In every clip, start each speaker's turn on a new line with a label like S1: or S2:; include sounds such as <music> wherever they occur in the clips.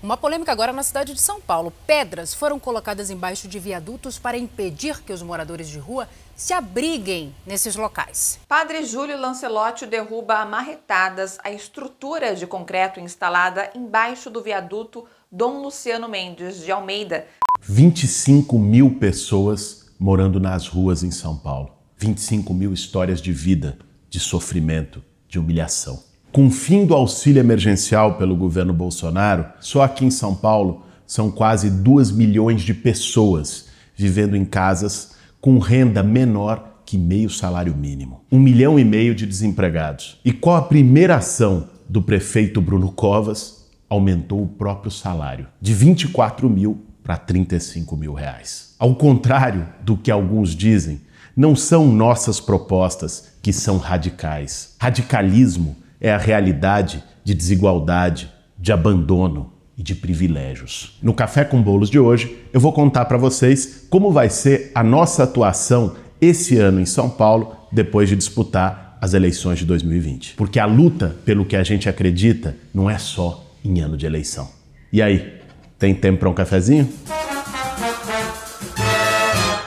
S1: Uma polêmica agora na cidade de São Paulo. Pedras foram colocadas embaixo de viadutos para impedir que os moradores de rua se abriguem nesses locais.
S2: Padre Júlio Lancelotti derruba a marretadas a estrutura de concreto instalada embaixo do viaduto Dom Luciano Mendes de Almeida.
S3: 25 mil pessoas morando nas ruas em São Paulo. 25 mil histórias de vida, de sofrimento, de humilhação. Com o fim do auxílio emergencial pelo governo Bolsonaro, só aqui em São Paulo são quase 2 milhões de pessoas vivendo em casas com renda menor que meio salário mínimo. Um milhão e meio de desempregados. E qual a primeira ação do prefeito Bruno Covas? Aumentou o próprio salário, de 24 mil para 35 mil reais. Ao contrário do que alguns dizem, não são nossas propostas que são radicais. Radicalismo é a realidade de desigualdade, de abandono e de privilégios. No Café com Bolos de hoje, eu vou contar para vocês como vai ser a nossa atuação esse ano em São Paulo, depois de disputar as eleições de 2020. Porque a luta pelo que a gente acredita não é só em ano de eleição. E aí, tem tempo para um cafezinho?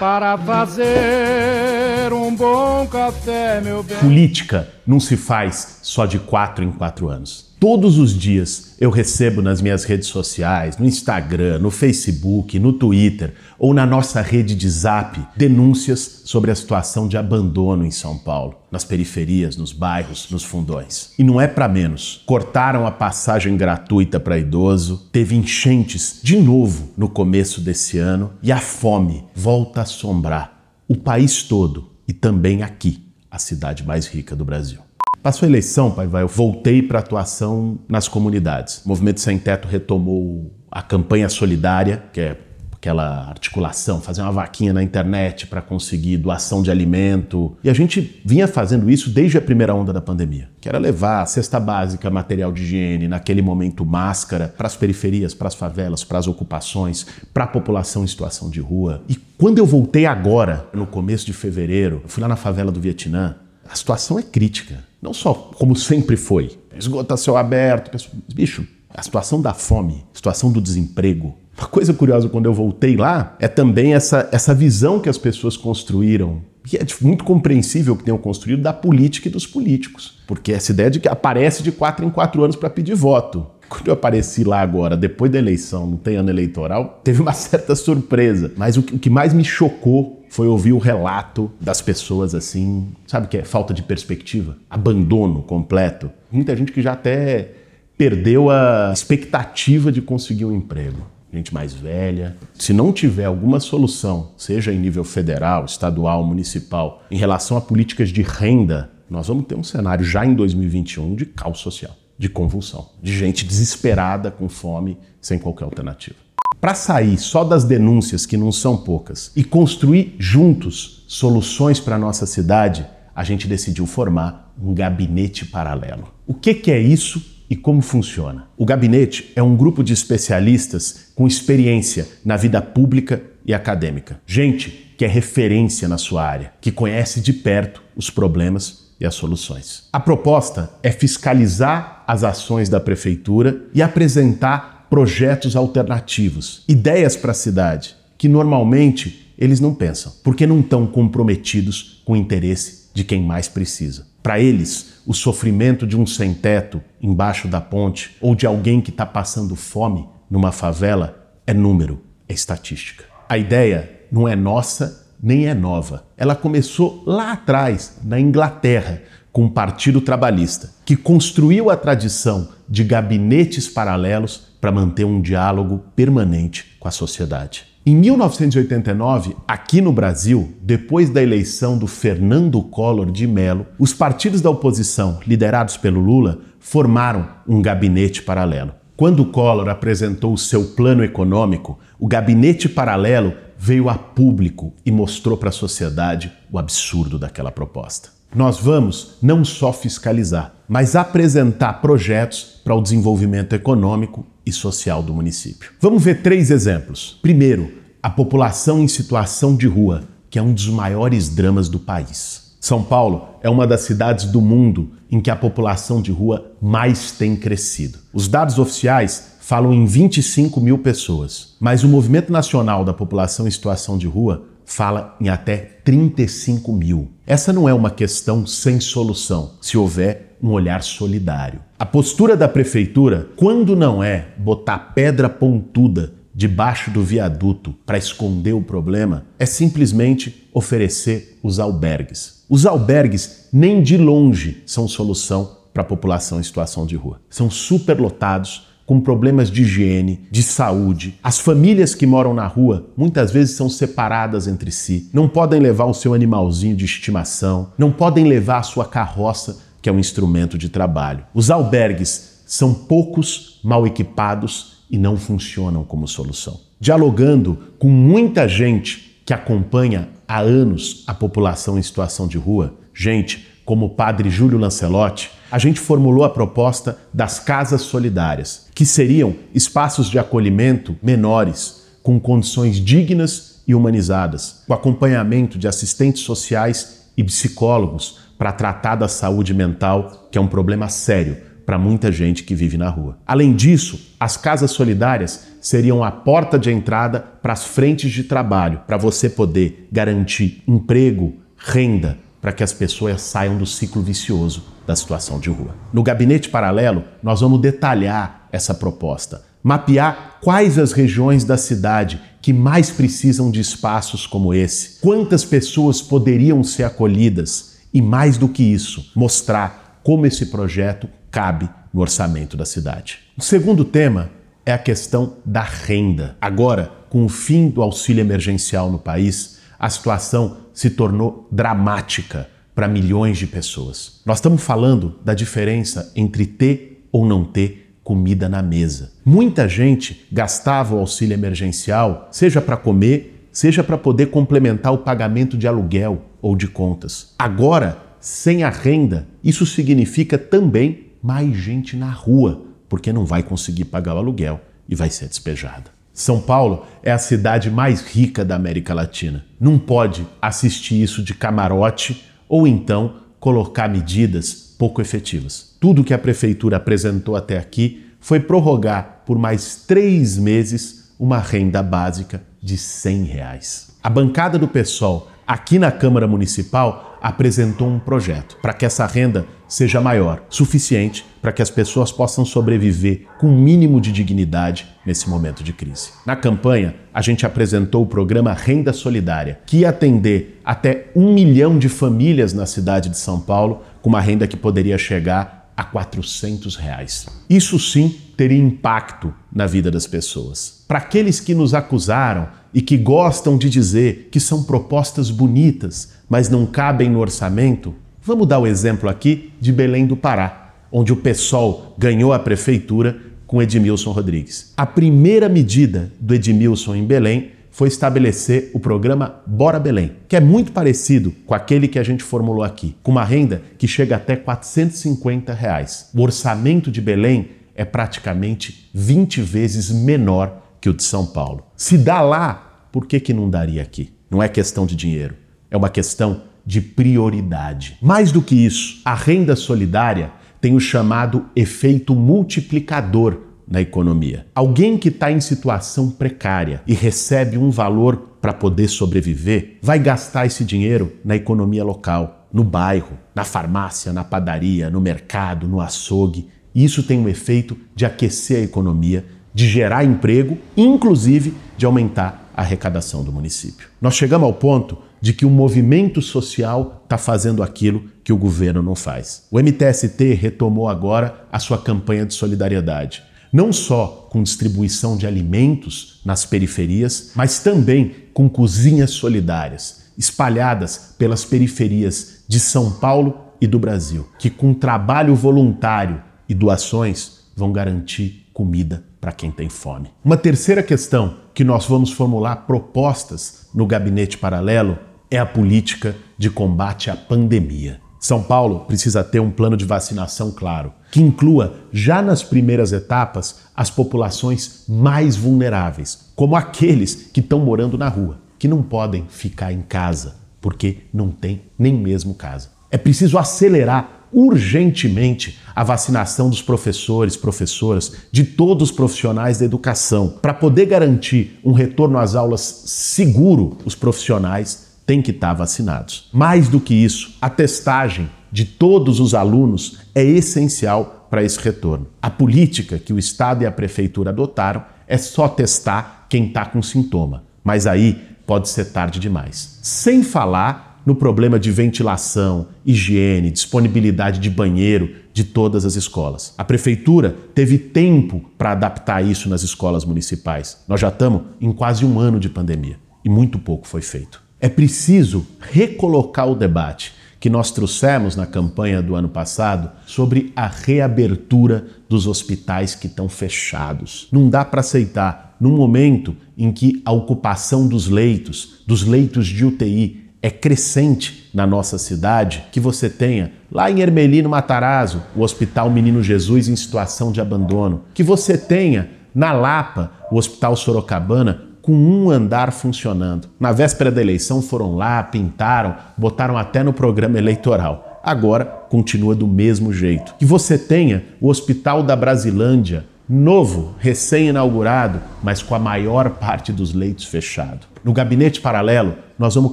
S4: Para fazer um bom café, meu bem.
S3: Política não se faz só de quatro em quatro anos. Todos os dias eu recebo nas minhas redes sociais, no Instagram, no Facebook, no Twitter ou na nossa rede de zap, denúncias sobre a situação de abandono em São Paulo, nas periferias, nos bairros, nos fundões. E não é para menos. Cortaram a passagem gratuita para idoso, teve enchentes de novo no começo desse ano e a fome volta a assombrar o país todo e também aqui, a cidade mais rica do Brasil. Passou a eleição, pai, vai, eu voltei para atuação nas comunidades. O Movimento Sem Teto retomou a campanha solidária, que é aquela articulação, fazer uma vaquinha na internet para conseguir doação de alimento. E a gente vinha fazendo isso desde a primeira onda da pandemia, que era levar cesta básica, material de higiene, naquele momento máscara, para as periferias, para as favelas, para as ocupações, para a população em situação de rua. E quando eu voltei agora, no começo de fevereiro, fui lá na favela do Vietnã, a situação é crítica. Não só como sempre foi, esgota céu aberto, bicho, a situação da fome, a situação do desemprego. Uma coisa curiosa quando eu voltei lá é também essa, essa visão que as pessoas construíram, que é muito compreensível que tenham construído da política e dos políticos. Porque essa ideia de que aparece de quatro em quatro anos para pedir voto. Quando eu apareci lá agora, depois da eleição, não tem ano eleitoral, <laughs> teve uma certa surpresa. Mas o que mais me chocou foi ouvir o relato das pessoas assim, sabe que é falta de perspectiva, abandono completo. Muita gente que já até perdeu a expectativa de conseguir um emprego. Gente mais velha. Se não tiver alguma solução, seja em nível federal, estadual, municipal, em relação a políticas de renda, nós vamos ter um cenário já em 2021 de caos social, de convulsão, de gente desesperada com fome, sem qualquer alternativa. Para sair só das denúncias, que não são poucas, e construir juntos soluções para a nossa cidade, a gente decidiu formar um gabinete paralelo. O que, que é isso e como funciona? O gabinete é um grupo de especialistas com experiência na vida pública e acadêmica. Gente que é referência na sua área, que conhece de perto os problemas e as soluções. A proposta é fiscalizar as ações da prefeitura e apresentar projetos alternativos, ideias para a cidade, que normalmente eles não pensam, porque não estão comprometidos com o interesse de quem mais precisa. Para eles, o sofrimento de um sem-teto embaixo da ponte ou de alguém que está passando fome numa favela é número, é estatística. A ideia não é nossa nem é nova. Ela começou lá atrás, na Inglaterra, com o Partido Trabalhista, que construiu a tradição de gabinetes paralelos para manter um diálogo permanente com a sociedade. Em 1989, aqui no Brasil, depois da eleição do Fernando Collor de Mello, os partidos da oposição, liderados pelo Lula, formaram um gabinete paralelo. Quando Collor apresentou o seu plano econômico, o gabinete paralelo veio a público e mostrou para a sociedade o absurdo daquela proposta. Nós vamos não só fiscalizar, mas apresentar projetos para o desenvolvimento econômico e social do município. Vamos ver três exemplos. Primeiro, a população em situação de rua, que é um dos maiores dramas do país. São Paulo é uma das cidades do mundo em que a população de rua mais tem crescido. Os dados oficiais falam em 25 mil pessoas, mas o Movimento Nacional da População em Situação de Rua fala em até 35 mil. Essa não é uma questão sem solução, se houver um olhar solidário. A postura da prefeitura, quando não é botar pedra pontuda debaixo do viaduto para esconder o problema, é simplesmente oferecer os albergues. Os albergues nem de longe são solução para a população em situação de rua. São superlotados, com problemas de higiene, de saúde. As famílias que moram na rua muitas vezes são separadas entre si, não podem levar o seu animalzinho de estimação, não podem levar a sua carroça, que é um instrumento de trabalho. Os albergues são poucos, mal equipados e não funcionam como solução. Dialogando com muita gente que acompanha há anos a população em situação de rua, gente como o padre Júlio Lancelotti, a gente formulou a proposta das casas solidárias, que seriam espaços de acolhimento menores, com condições dignas e humanizadas, com acompanhamento de assistentes sociais e psicólogos para tratar da saúde mental, que é um problema sério para muita gente que vive na rua. Além disso, as casas solidárias seriam a porta de entrada para as frentes de trabalho, para você poder garantir emprego, renda, para que as pessoas saiam do ciclo vicioso da situação de rua. No gabinete paralelo, nós vamos detalhar essa proposta, mapear quais as regiões da cidade que mais precisam de espaços como esse, quantas pessoas poderiam ser acolhidas e, mais do que isso, mostrar como esse projeto cabe no orçamento da cidade. O segundo tema é a questão da renda. Agora, com o fim do auxílio emergencial no país, a situação se tornou dramática para milhões de pessoas. Nós estamos falando da diferença entre ter ou não ter comida na mesa. Muita gente gastava o auxílio emergencial, seja para comer, seja para poder complementar o pagamento de aluguel ou de contas. Agora, sem a renda, isso significa também mais gente na rua, porque não vai conseguir pagar o aluguel e vai ser despejada. São Paulo é a cidade mais rica da América Latina. Não pode assistir isso de camarote ou então colocar medidas pouco efetivas. Tudo que a prefeitura apresentou até aqui foi prorrogar por mais três meses uma renda básica de 100 reais. A bancada do PSOL aqui na Câmara Municipal apresentou um projeto para que essa renda seja maior, suficiente para que as pessoas possam sobreviver com um mínimo de dignidade nesse momento de crise. Na campanha, a gente apresentou o programa Renda Solidária, que ia atender até um milhão de famílias na cidade de São Paulo com uma renda que poderia chegar a 400 reais. Isso sim teria impacto na vida das pessoas. Para aqueles que nos acusaram e que gostam de dizer que são propostas bonitas, mas não cabem no orçamento, Vamos dar o exemplo aqui de Belém do Pará, onde o PSOL ganhou a prefeitura com Edmilson Rodrigues. A primeira medida do Edmilson em Belém foi estabelecer o programa Bora Belém, que é muito parecido com aquele que a gente formulou aqui, com uma renda que chega até 450 reais. O orçamento de Belém é praticamente 20 vezes menor que o de São Paulo. Se dá lá, por que, que não daria aqui? Não é questão de dinheiro, é uma questão de prioridade. Mais do que isso, a renda solidária tem o chamado efeito multiplicador na economia. Alguém que está em situação precária e recebe um valor para poder sobreviver, vai gastar esse dinheiro na economia local, no bairro, na farmácia, na padaria, no mercado, no açougue. E isso tem um efeito de aquecer a economia, de gerar emprego, inclusive de aumentar a arrecadação do município. Nós chegamos ao ponto de que o movimento social está fazendo aquilo que o governo não faz. O MTST retomou agora a sua campanha de solidariedade, não só com distribuição de alimentos nas periferias, mas também com cozinhas solidárias, espalhadas pelas periferias de São Paulo e do Brasil, que com trabalho voluntário e doações vão garantir comida para quem tem fome. Uma terceira questão que nós vamos formular propostas no gabinete paralelo é a política de combate à pandemia. São Paulo precisa ter um plano de vacinação claro, que inclua já nas primeiras etapas as populações mais vulneráveis, como aqueles que estão morando na rua, que não podem ficar em casa porque não tem nem mesmo casa. É preciso acelerar urgentemente a vacinação dos professores, professoras, de todos os profissionais da educação. Para poder garantir um retorno às aulas seguro, os profissionais têm que estar vacinados. Mais do que isso, a testagem de todos os alunos é essencial para esse retorno. A política que o Estado e a Prefeitura adotaram é só testar quem está com sintoma, mas aí pode ser tarde demais. Sem falar no problema de ventilação, higiene, disponibilidade de banheiro de todas as escolas. A prefeitura teve tempo para adaptar isso nas escolas municipais. Nós já estamos em quase um ano de pandemia e muito pouco foi feito. É preciso recolocar o debate que nós trouxemos na campanha do ano passado sobre a reabertura dos hospitais que estão fechados. Não dá para aceitar, num momento em que a ocupação dos leitos, dos leitos de UTI, é crescente na nossa cidade que você tenha lá em Ermelino Matarazzo o Hospital Menino Jesus em situação de abandono, que você tenha na Lapa o Hospital Sorocabana com um andar funcionando. Na véspera da eleição foram lá, pintaram, botaram até no programa eleitoral. Agora continua do mesmo jeito. Que você tenha o Hospital da Brasilândia novo, recém-inaugurado, mas com a maior parte dos leitos fechado. No gabinete paralelo, nós vamos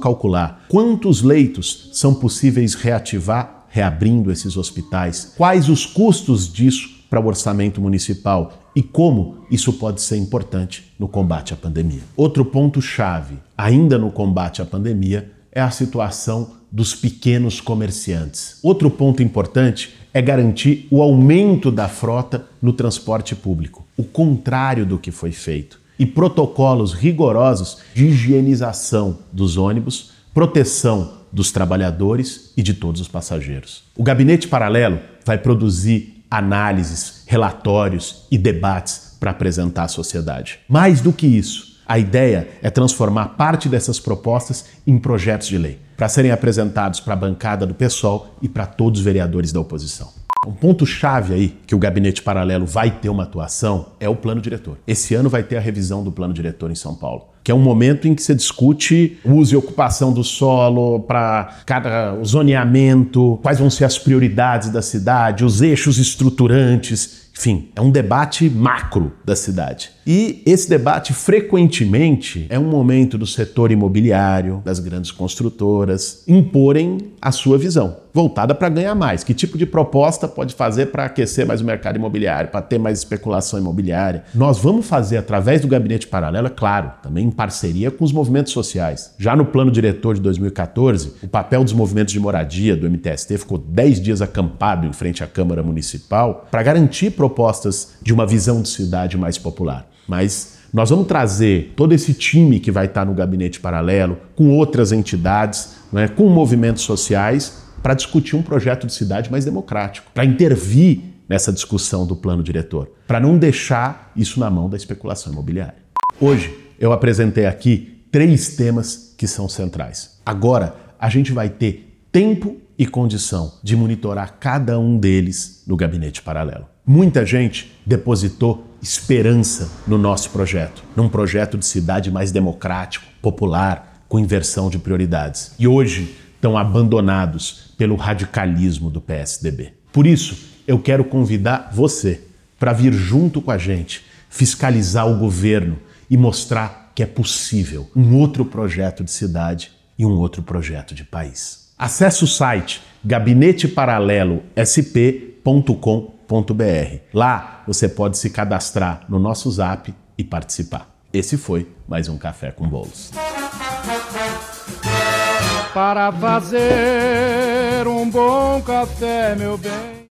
S3: calcular quantos leitos são possíveis reativar reabrindo esses hospitais, quais os custos disso para o orçamento municipal e como isso pode ser importante no combate à pandemia. Outro ponto-chave, ainda no combate à pandemia, é a situação dos pequenos comerciantes. Outro ponto importante é garantir o aumento da frota no transporte público, o contrário do que foi feito, e protocolos rigorosos de higienização dos ônibus, proteção dos trabalhadores e de todos os passageiros. O gabinete paralelo vai produzir análises, relatórios e debates para apresentar à sociedade. Mais do que isso, a ideia é transformar parte dessas propostas em projetos de lei para serem apresentados para a bancada do PSOL e para todos os vereadores da oposição. Um ponto-chave aí que o gabinete paralelo vai ter uma atuação é o plano diretor. Esse ano vai ter a revisão do plano diretor em São Paulo, que é um momento em que se discute uso e ocupação do solo para cada zoneamento, quais vão ser as prioridades da cidade, os eixos estruturantes enfim, é um debate macro da cidade. E esse debate, frequentemente, é um momento do setor imobiliário, das grandes construtoras, imporem a sua visão, voltada para ganhar mais. Que tipo de proposta pode fazer para aquecer mais o mercado imobiliário, para ter mais especulação imobiliária? Nós vamos fazer através do gabinete paralelo, é claro, também em parceria com os movimentos sociais. Já no plano diretor de 2014, o papel dos movimentos de moradia do MTST ficou 10 dias acampado em frente à Câmara Municipal para garantir propostas de uma visão de cidade mais popular. Mas nós vamos trazer todo esse time que vai estar no gabinete paralelo, com outras entidades, né, com movimentos sociais, para discutir um projeto de cidade mais democrático, para intervir nessa discussão do plano diretor, para não deixar isso na mão da especulação imobiliária. Hoje eu apresentei aqui três temas que são centrais. Agora a gente vai ter tempo e condição de monitorar cada um deles no gabinete paralelo. Muita gente depositou esperança no nosso projeto, num projeto de cidade mais democrático, popular, com inversão de prioridades. E hoje estão abandonados pelo radicalismo do PSDB. Por isso, eu quero convidar você para vir junto com a gente fiscalizar o governo e mostrar que é possível um outro projeto de cidade e um outro projeto de país. Acesse o site gabineteparalelosp.com.br. Lá você pode se cadastrar no nosso Zap e participar. Esse foi mais um Café com Bolos.
S4: Para fazer um bom café, meu bem.